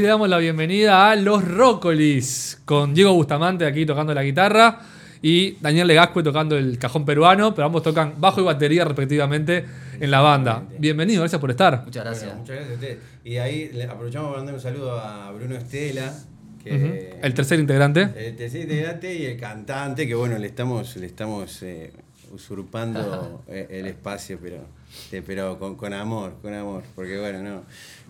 Así le damos la bienvenida a Los Rócolis, con Diego Bustamante aquí tocando la guitarra y Daniel Legascue tocando el cajón peruano, pero ambos tocan bajo y batería respectivamente en la banda. Bienvenido, gracias por estar. Muchas gracias. Bueno, muchas gracias a ustedes. Y ahí le aprovechamos para mandar un saludo a Bruno Estela, que. El tercer integrante. el tercer integrante y el cantante, que bueno, le estamos, le estamos eh, usurpando eh, el espacio, pero, eh, pero con, con amor, con amor, porque bueno, no,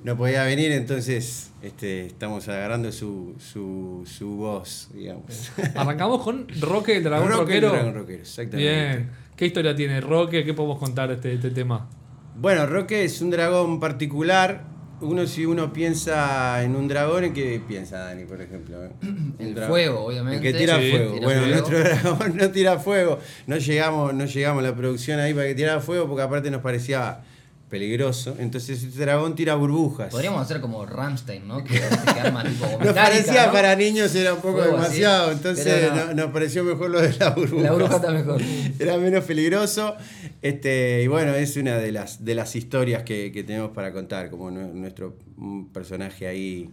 no podía venir, entonces este, estamos agarrando su, su, su voz, digamos. Arrancamos con Roque, el dragón Roque, el rockero. dragón rockero, exactamente. Bien. ¿Qué historia tiene Roque? ¿Qué podemos contar de este, este tema? Bueno, Roque es un dragón particular. Uno si uno piensa en un dragón, ¿en qué piensa Dani, por ejemplo? El dragón. fuego, obviamente. El que tira Sí, fuego. tira bueno, fuego. nuestro dragón no tira fuego. No llegamos, no llegamos a la producción ahí para que tirara fuego porque aparte nos parecía peligroso. Entonces este dragón tira burbujas. Podríamos hacer como Ramstein, ¿no? Que, que arma tipo Nos parecía ¿no? para niños era un poco Fuego demasiado, entonces no- nos pareció mejor lo de la burbuja. La burbuja está mejor. Era menos peligroso. Este, y bueno, es una de las, de las historias que, que tenemos para contar, como nu- nuestro un personaje ahí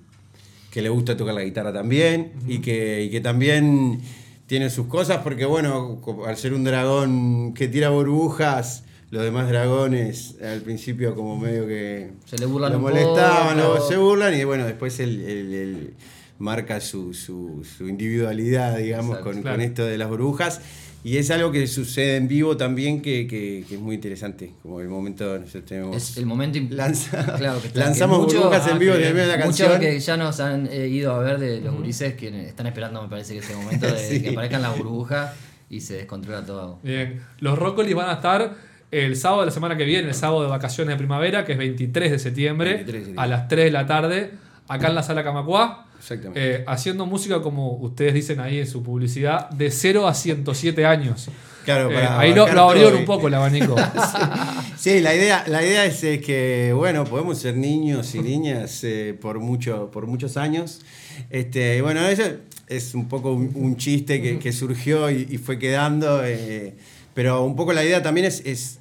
que le gusta tocar la guitarra también y, que, y que también tiene sus cosas, porque bueno, al ser un dragón que tira burbujas, los demás dragones al principio como medio que Se le burlan lo un molestaban, poco. lo- se burlan y bueno, después él marca su, su- su individualidad, digamos, Exacto. con, Claro. con esto de las burbujas. Y es algo que sucede en vivo también que, que- que es muy interesante. Como el momento nosotros tenemos. Es el momento Lanza- claro, que está- lanzamos mucho- burbujas ah, en vivo qué en el medio de la Muchos canción. que ya nos han eh, ido a ver de los gurises que están esperando, me parece que ese momento de Sí. que aparezcan las burbujas y se descontrola todo. Bien. Los Rócolis van a estar el sábado de la semana que viene, el sábado de vacaciones de primavera, que es 23 de septiembre, 23 de septiembre. a las 3 de la tarde, acá en la sala Camacuá. Exactamente. eh, haciendo música como ustedes dicen ahí en su publicidad, de 0 a 107 años. Claro, Eh, para ahí lo, lo abrieron un poco el abanico. Sí, la idea, la idea es, que, bueno, podemos ser niños y niñas eh, por, mucho, por muchos años. Este, bueno, eso es un poco un, un chiste que, que surgió y, y fue quedando, eh, pero un poco la idea también es, es,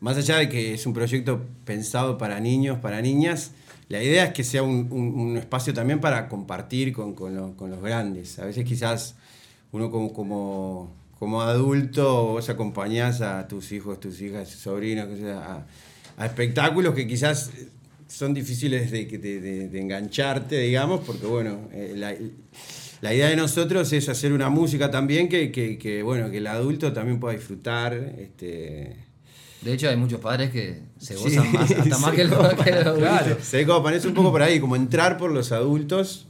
más allá de que es un proyecto pensado para niños, para niñas, la idea es que sea un, un- espacio también para compartir con, con lo- con los grandes. A veces quizás uno como, como, como adulto vos acompañás a tus hijos, tus hijas, sobrinos, a, a espectáculos que quizás son difíciles de, te- de- de engancharte, digamos, porque bueno, eh, la, la idea de nosotros es hacer una música también que, que- que, bueno, que el adulto también pueda disfrutar. Este, De hecho, hay muchos padres que se Sí, gozan más, hasta más que los que Claro. Se ve como parece un poco por ahí, como entrar por los adultos,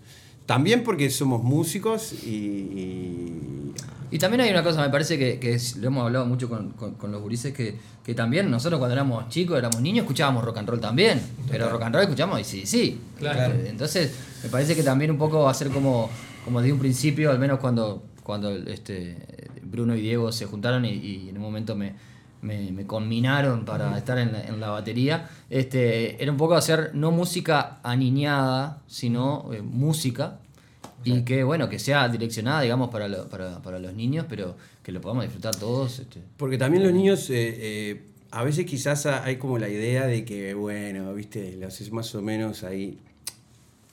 también porque somos músicos y- y Y también hay una cosa, me parece que, que es- lo hemos hablado mucho con, con- con los gurises, que, que también nosotros cuando éramos chicos, éramos niños, escuchábamos rock and roll también. Pero rock and roll escuchamos y sí, sí. Claro. Eh, Entonces, me parece que también un poco va a ser como, como de un principio, al menos cuando, cuando este, Bruno y Diego se juntaron y, y en un momento me, me, me conminaron para estar en la, en la batería, este, era un poco hacer no música aniñada, sino eh, música y que bueno, que sea direccionada, digamos, para, lo- para, para los niños, pero que lo podamos disfrutar todos. este. Porque también los niños, eh, eh, a veces quizás ha- hay como la idea de que, bueno, viste, lo haces más o menos ahí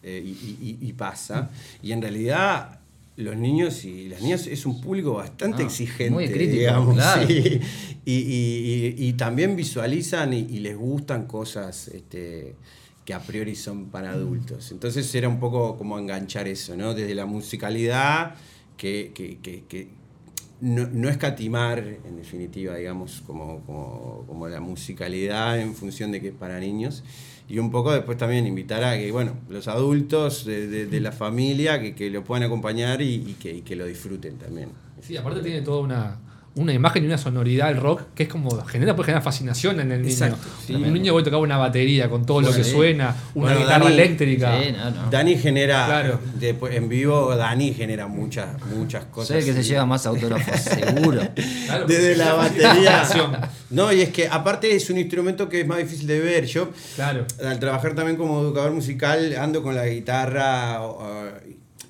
eh, y, y- y- y pasa. Y en realidad los niños y las niñas es un público bastante Ah, exigente, muy crítico, digamos. claro. sí. Y, y- y- y también visualizan y, y les gustan cosas este, que a priori son para adultos. Entonces era un poco como enganchar eso, ¿no? Desde la musicalidad, que, que- que- que no, no escatimar, en definitiva, digamos, como, como, como la musicalidad en función de que es para niños. Y un poco después también invitar a que, bueno, los adultos de, de- la familia que, que lo puedan acompañar y, y que, y que lo disfruten también. Sí, aparte tiene toda una, una imagen y una sonoridad el rock que es como genera, puede generar fascinación en el niño. Exacto, sí. Un niño puede tocar una batería con todo lo que sí. suena, una Bueno, guitarra Dani- eléctrica. Sí, no, no. Dani genera, Claro. después, en vivo, Dani genera muchas, muchas cosas. el que se lleva más autógrafos, seguro. Claro, Desde la batería. No, y es que aparte es un instrumento que es más difícil de ver. Yo, Claro. al trabajar también como educador musical, ando con la guitarra.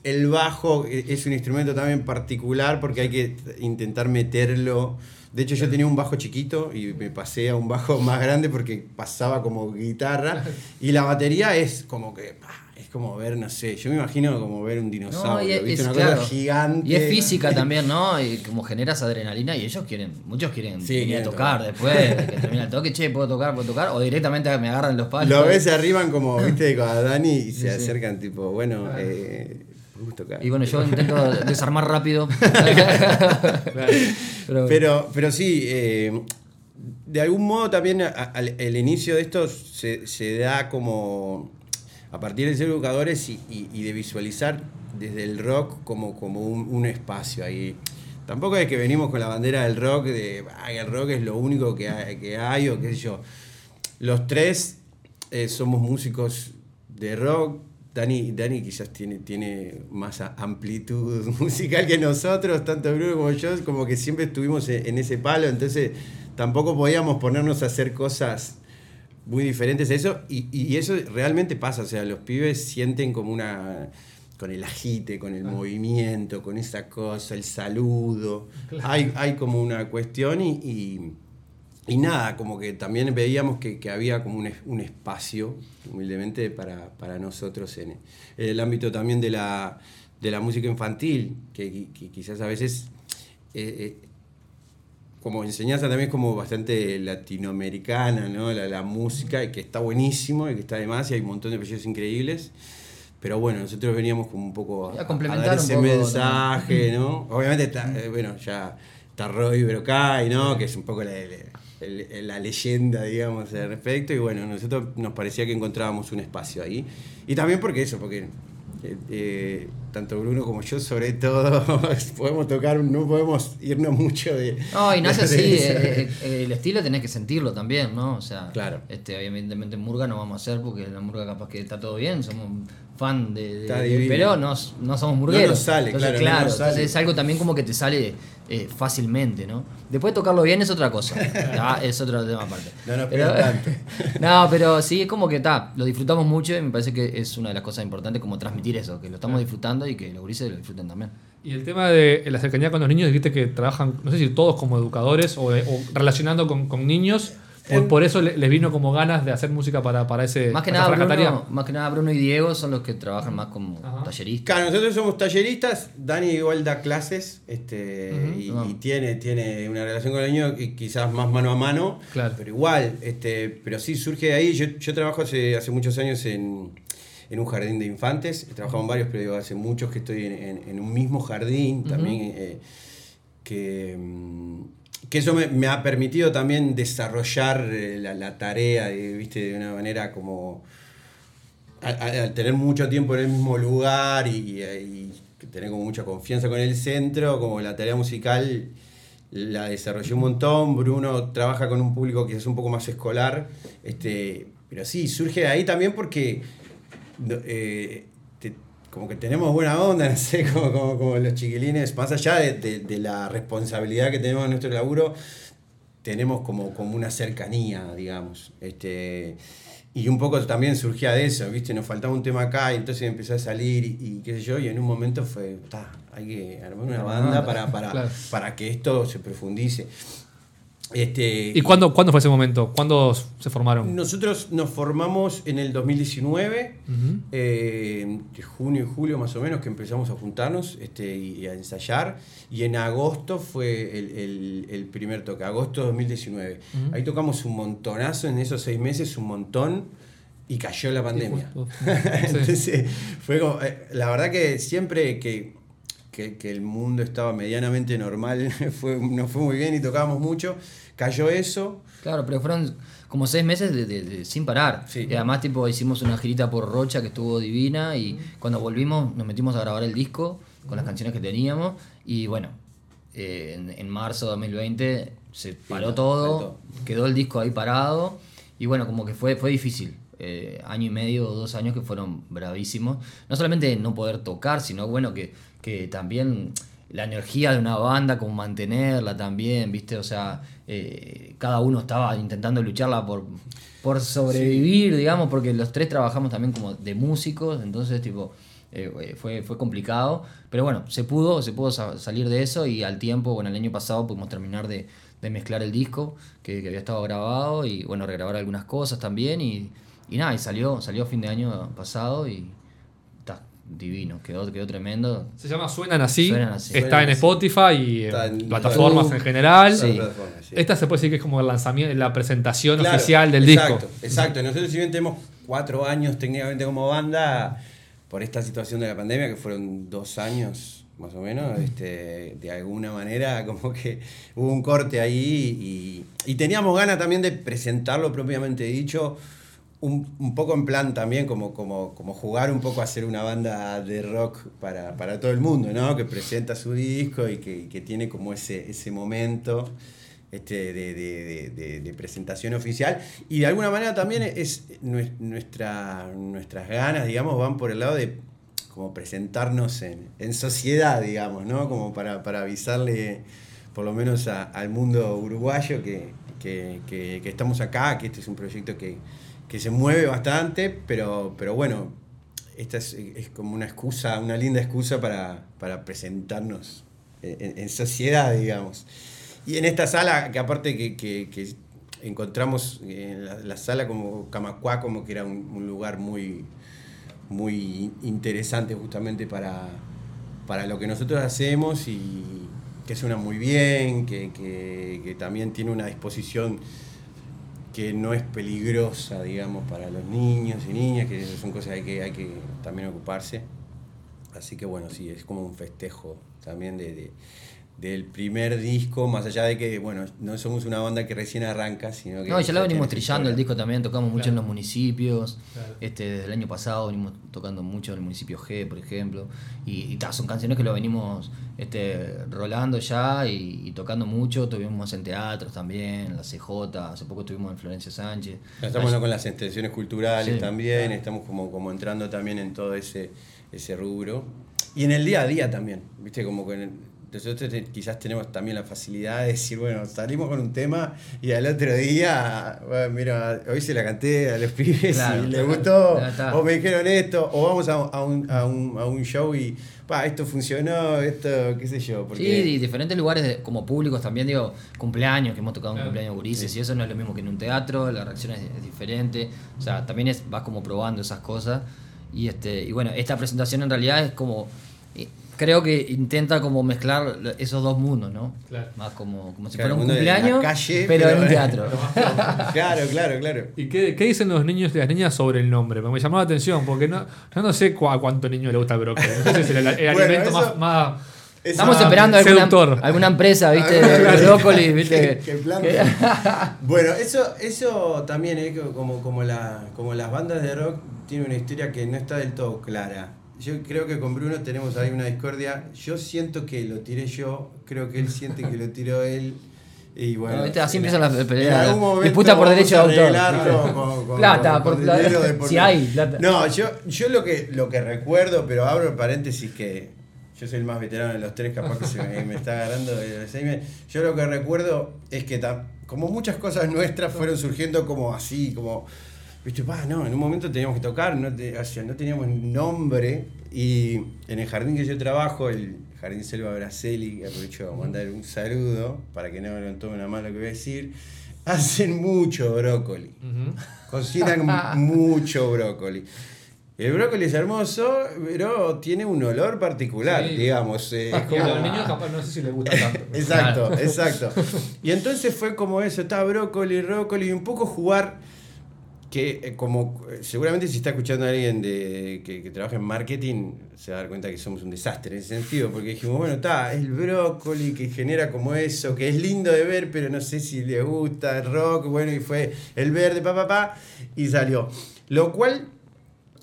El bajo es un instrumento también particular porque hay que intentar meterlo. De hecho, yo tenía un bajo chiquito y me pasé a un bajo más grande porque pasaba como guitarra. Y la batería es como que. es como ver, no sé, yo me imagino como ver un dinosaurio, No, y es- ¿viste? es- Una claro. cosa gigante. Y es física también, ¿no? Y como generas adrenalina y ellos quieren, muchos quieren Sí, venir a quieren tocar tocar. después de que termina el toque, che, puedo tocar, puedo tocar, o directamente me agarran los palos. Lo ves, se arriban como, viste, con a Dani y se Sí, sí. acercan tipo, bueno, eh, Y bueno, yo intento desarmar rápido. Pero, Pero, pero sí, eh, de algún modo también a- el inicio de esto se, se da como a partir de ser educadores y, y- y de visualizar desde el rock como, como un, un espacio ahí. Tampoco es que venimos con la bandera del rock, de "Ay, el rock es lo único que hay, que hay o qué sé yo. Los tres eh, somos músicos de rock. Dani, Dani quizás tiene, tiene más amplitud musical que nosotros, tanto Bruno como yo, como que siempre estuvimos en, en ese palo, entonces tampoco podíamos ponernos a hacer cosas muy diferentes a eso, y, y eso realmente pasa, o sea, los pibes sienten como una con el agite, con el movimiento, con esa cosa, el saludo. Hay, hay como una cuestión y, y- y nada, como que también veíamos que, que había como un, es- un espacio, humildemente, para, para nosotros en, en el ámbito también de la, de la música infantil, que, que quizás a veces, eh, eh, como enseñanza también es como bastante latinoamericana, ¿no? La, la música, y que está buenísimo, y que está de más, y hay un montón de proyectos increíbles. Pero bueno, nosotros veníamos como un poco a a, dar un ese poco mensaje, ¿no? Obviamente, está, eh, bueno, ya está Roy Brocay, ¿no? Que es un poco la, la- la leyenda, digamos, al respecto. Y bueno, nosotros nos parecía que encontrábamos un espacio ahí. Y también porque eso, porque eh, eh, tanto Bruno como yo, sobre todo, podemos tocar, no podemos irnos mucho de. No, y nace de así, eso. eh, eh, el estilo tenés que sentirlo también, ¿no? O sea, Claro. este, evidentemente Murga no vamos a hacer porque la Murga capaz que está todo bien, somos fan de, de- Está de- pero no, no somos murgueros. nos sale, entonces, claro, no nos sale. entonces es algo también como que te sale eh, fácilmente, ¿no? Después tocarlo bien es otra cosa, ya, es otro tema aparte. No nos Pero- tanto. no, pero sí, es como que está, lo disfrutamos mucho y me parece que es una de las cosas importantes como transmitir eso, que lo estamos disfrutando y que los gurises lo disfruten también. Y el tema de la cercanía con los niños, dijiste que trabajan, no sé si todos como educadores o, o relacionando con, con niños, por, por eso le- les vino como ganas de hacer música para, para ese Más que, para nada. Bruno, más que nada Bruno y Diego son los que trabajan más como Ajá. talleristas. Claro, nosotros somos talleristas, Dani igual da clases este, y, Ah. y tiene, tiene una relación con el niño y quizás más mano a mano, Claro. pero igual, este, pero sí surge de ahí. Yo, yo trabajo hace, hace muchos años en, en un jardín de infantes, he trabajado en varios, pero digo, hace muchos que estoy en, en- en un mismo jardín también, eh, que, mm, que eso me, me ha permitido también desarrollar eh, la, la tarea, de, ¿viste? de una manera como al, tener mucho tiempo en el mismo lugar y, y tener como mucha confianza con el centro, como la tarea musical la desarrollé un montón. Bruno trabaja con un público que es un poco más escolar, este, pero sí, surge de ahí también porque eh, te- como que tenemos buena onda, no sé, como, como, como los chiquilines, más allá de, de- de la responsabilidad que tenemos en nuestro laburo, tenemos como, como una cercanía, digamos. Este, y un poco también surgía de eso, ¿viste? Nos faltaba un tema acá y entonces empezó a salir y, y qué sé yo, y en un momento fue, "Ta, hay que armar una banda para, para, Claro. para que esto se profundice. Este, ¿Y cuándo, cuándo fue ese momento? ¿Cuándo se formaron? Nosotros nos formamos en el 2019, Ujú. eh, junio y julio más o menos, que empezamos a juntarnos este, y, a ensayar. Y en agosto fue el, el- el primer toque, agosto de 2019. Ujú. Ahí tocamos un montonazo en esos seis meses, un montón, y cayó la pandemia. Sí. Entonces, fue como, eh, la verdad que siempre que, que, que el mundo estaba medianamente normal, fue, nos fue muy bien y tocábamos mucho, cayó eso. Claro, pero fueron como seis meses de, de- de- sin parar. Sí. Y además tipo hicimos una girita por Rocha que estuvo divina y cuando volvimos nos metimos a grabar el disco con las canciones que teníamos y bueno, eh, en, en marzo de 2020 se paró todo, faltó. quedó el disco ahí parado y bueno, como que fue, fue difícil. Eh, año y medio o dos años que fueron bravísimos. No solamente no poder tocar, sino bueno, que, que también la energía de una banda, como mantenerla también, ¿viste? O sea, eh, cada uno estaba intentando lucharla por, por sobrevivir, digamos, porque los tres trabajamos también como de músicos, entonces, tipo, eh, fue, fue complicado. Pero bueno, se pudo, se pudo sa- salir de eso y al tiempo, bueno, el año pasado pudimos terminar de, de mezclar el disco que, que había estado grabado y, bueno, regrabar algunas cosas también y, y nada, y salió, salió fin de año pasado y, divino, quedó, quedó tremendo. Se llama Suenan así. Suenan Así. Está Suenan en Así. Spotify y en Está en plataformas YouTube. en general. Sí. Sí. Esta se puede decir que es como el lanzamiento, la presentación Claro, oficial del exacto, disco. Exacto, nosotros si bien tenemos cuatro años técnicamente como banda, por esta situación de la pandemia, que fueron dos años más o menos, este, de alguna manera como que hubo un corte ahí y, y teníamos ganas también de presentarlo propiamente dicho, un, un poco en plan también como, como, como jugar un poco a ser una banda de rock para, para todo el mundo, ¿no? Que presenta su disco y que, que tiene como ese, ese momento este, de, de- de- presentación oficial. Y de alguna manera también es nue- nuestra, nuestras ganas, digamos, van por el lado de como presentarnos en, en sociedad, digamos, ¿no? Como para, para avisarle por lo menos a- al mundo uruguayo que, que- que- que estamos acá, que este es un proyecto que, que se mueve bastante, pero, pero bueno, esta es, es como una excusa, una linda excusa para, para presentarnos en, sociedad, digamos. Y en esta sala, que aparte que, que- encontramos en la, la sala como Camacuá, como que era un, lugar muy, muy interesante justamente para, para lo que nosotros hacemos y que suena muy bien, que- que también tiene una disposición que no es peligrosa, digamos, para los niños y niñas, que esas son cosas hay que, hay que también ocuparse. Así que bueno, sí, es como un festejo también de, de- del primer disco, más allá de que, bueno, no somos una banda que recién arranca, sino que... No, ya la venimos trillando el disco también, tocamos mucho Claro. en los municipios. Claro. Este, desde el año pasado venimos tocando mucho en el municipio G, por ejemplo. Y, y ta, son canciones que lo venimos este, rolando ya y, y tocando mucho. Tuvimos en teatros también, en la CJ, hace poco estuvimos en Florencia Sánchez. Estamos ¿no? con las extensiones culturales Sí, también, estamos como, como entrando también en todo ese, ese rubro. Y en el día a día también, ¿viste? Como que en el- nosotros te- quizás tenemos también la facilidad de decir, bueno, salimos con un tema y al otro día, bueno, mira, hoy se la canté a los pibes Claro. y les gustó, o me dijeron esto, o vamos a, a un, a, un, a un show y, pa, esto funcionó, esto, qué sé yo. Porque, Sí, y diferentes lugares de- como públicos también, digo, cumpleaños, que hemos tocado un Claro. cumpleaños gurises y eso no es lo mismo que en un teatro, la reacción es, es diferente, o sea, también es, vas como probando esas cosas y este y bueno, esta presentación en realidad es como, eh, creo que intenta como mezclar esos dos mundos, ¿no? Claro. Más como, como si Claro, fuera un cumpleaños, calle, pero, en un teatro. claro, claro, claro. ¿Y qué, qué dicen los niños y las niñas sobre el nombre? Me llamó la atención porque no, yo no sé a cuánto niño le gusta el brócoli. No sé si es el, el Bueno, alimento eso- más, Estamos esperando alguna, alguna empresa, ¿viste? De brócoli, ¿viste? Que- que plante. Bueno, eso, eso también es como, como, la, como las bandas de rock tienen una historia que no está del todo clara. Yo creo que con Bruno tenemos ahí una discordia. Yo siento que lo tiré yo, creo que él siente que lo tiró él. Y bueno, No. Así empiezan las peleas. Disputa por derecho de autor. plata, con- por plata. dinero de por Si hay plata. No, yo, yo lo que lo que recuerdo, pero abro el paréntesis que yo soy el más veterano de los tres, capaz que se me, me está agarrando. Yo lo que recuerdo es que como muchas cosas nuestras fueron surgiendo como así, como viste, no, en un momento teníamos que tocar, no, te- o sea, no teníamos nombre y en el jardín que yo trabajo, el Jardín Selva Braceli, aprovecho a mandar un saludo para que no me lo tomen a mal lo que voy a decir, hacen mucho brócoli. Cocinan mucho brócoli. El brócoli es hermoso, pero tiene un olor particular, Sí. digamos. eh, es como- los niños capaz no sé si les gusta tanto. Exacto, exacto. Y entonces fue como eso, está brócoli, brócoli, y un poco jugar que eh, como eh, seguramente si está escuchando a alguien de, que, que trabaja en marketing, se va a dar cuenta que somos un desastre en ese sentido, porque dijimos, bueno, está, el brócoli que genera como eso, que es lindo de ver, pero no sé si le gusta el rock, bueno, y fue el verde, pa, pa, pa, y salió. Lo cual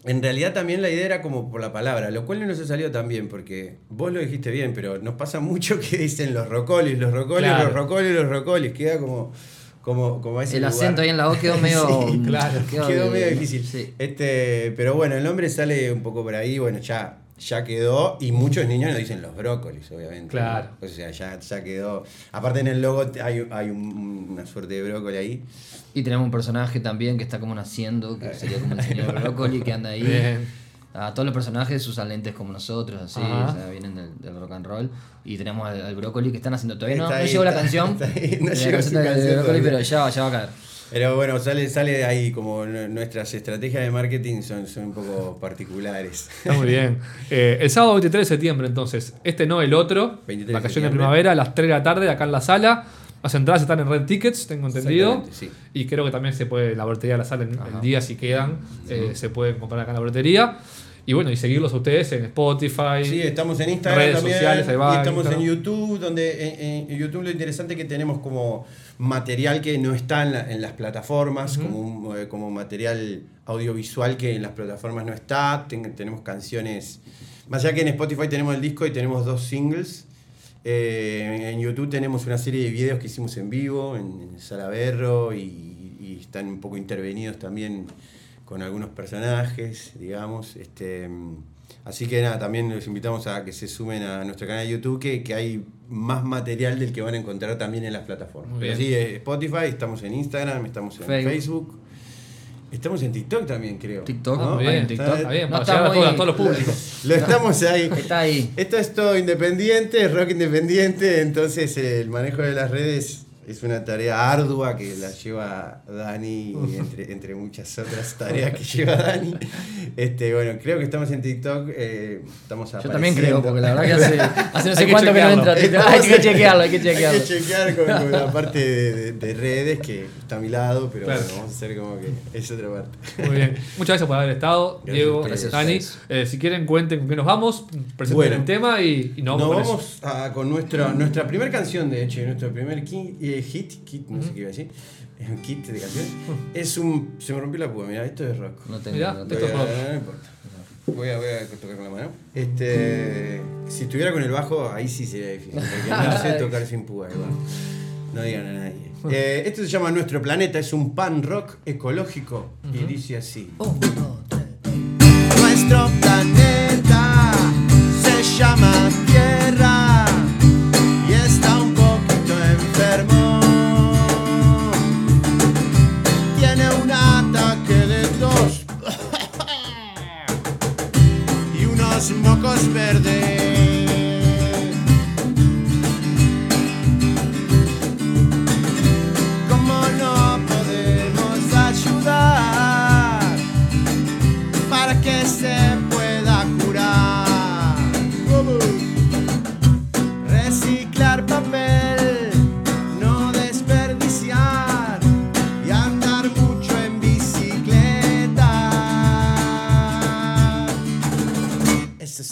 en realidad también la idea era como por la palabra, lo cual no nos ha salido tan bien, porque vos lo dijiste bien, pero nos pasa mucho que dicen los rocolis, los rocolis, Claro. los rocolis, los rocolis, queda como, como, como ese El lugar. acento ahí en la voz quedó medio. Sí, claro. Quedó, medio difícil. Sí. Este, pero bueno, el nombre sale un poco por ahí, bueno, ya, ya quedó, y muchos niños nos dicen los brócolis, obviamente. Claro. O sea, ya, ya quedó. Aparte en el logo hay, hay un- una suerte de brócoli ahí. Y tenemos un personaje también que está como naciendo, que sería como el señor Brócoli, que anda ahí. Bien. A todos los personajes usan lentes como nosotros, así, o sea, vienen del, del rock and roll. Y tenemos al, al Brócoli que están haciendo. Todavía no, no llegó la canción. pero ya, ya va a caer. Pero bueno, sale, sale de ahí como nu- nuestras estrategias de marketing son, son un poco particulares. Está muy bien. Eh, el sábado 23 de septiembre, entonces. Este no, el otro. 23 de Vacaciones de septiembre. primavera a las 3 de la tarde, acá en la sala. Las entradas están en Red Tickets, tengo entendido. Sí. Y creo que también se puede, la boletería de la sala, en Ajá. el día si quedan, eh, se pueden comprar acá en la boletería. Y bueno, y seguirlos a ustedes en Spotify. Sí, estamos en Instagram Redes también. sociales, ahí va, y estamos Instagram. en YouTube, donde en, en YouTube lo interesante es que tenemos como material que no está en, la- en las plataformas, como, un, eh, como material audiovisual que en las plataformas no está. Ten- tenemos canciones. Más allá que en Spotify tenemos el disco y tenemos dos singles. Eh, en YouTube tenemos una serie de videos que hicimos en vivo, en, Salaberro, y, y están un poco intervenidos también con algunos personajes, digamos. Este, así que nada, también los invitamos a que se sumen a nuestro canal de YouTube, que, que hay más material del que van a encontrar también en las plataformas. Pero sí, Spotify, estamos en Instagram, estamos en Facebook. Facebook. Estamos en TikTok también, creo. TikTok, ¿no? Muy bien, en TikTok. Está bien, No está a, muy- todos, a todos los públicos. Lo estamos ahí. Está ahí. Esto es todo independiente, es rock independiente, entonces el manejo de las redes es una tarea ardua que la lleva Dani, entre, entre muchas otras tareas que lleva Dani. Este, bueno, creo que estamos en TikTok, eh, estamos Yo también creo, porque la verdad que hace, hace no Hay sé que cuánto que no entra. TikTok. Hay que chequearlo, hay que chequearlo. Hay que chequear con, con la parte de, de- de redes que está a mi lado, pero Claro. bueno, vamos a hacer como que es otra parte. Muy bien. Muchas gracias por haber estado, Gracias Diego, ustedes. Dani. Eh, si quieren, cuenten con qué nos vamos, presenten Bueno. el tema y, y nos Nos vamos, con vamos a- con nuestra, nuestra primera canción, de hecho, nuestro primer ki- hit, kit, no sé qué iba a decir, es un kit de canciones. Es un. Se me rompió la púa, mira, esto es rock. No tengo, Mirá, no esto es rock. no importa. Voy a, voy a tocar con la mano. Este, si estuviera con el bajo, ahí sí sería difícil. Porque no sé tocar sin púa. igual. No digan a nadie. Eh, esto se llama Nuestro Planeta, es un pan rock ecológico y dice así. Un, dos, tres. Nuestro planeta se llama mocos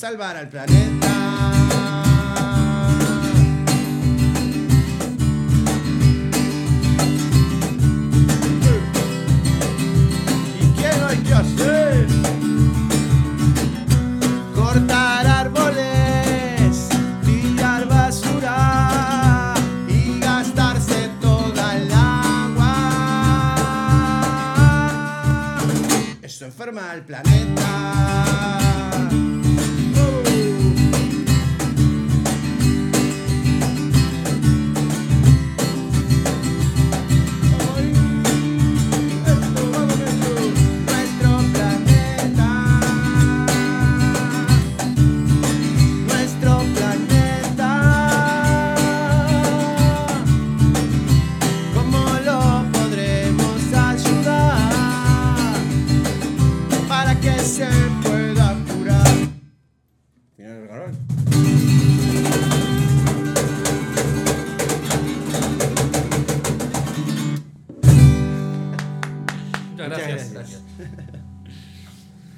salvar al planeta. ¿Y qué hay que hacer? cortar árboles, tirar basura y gastarse toda el agua. Eso enferma al planeta.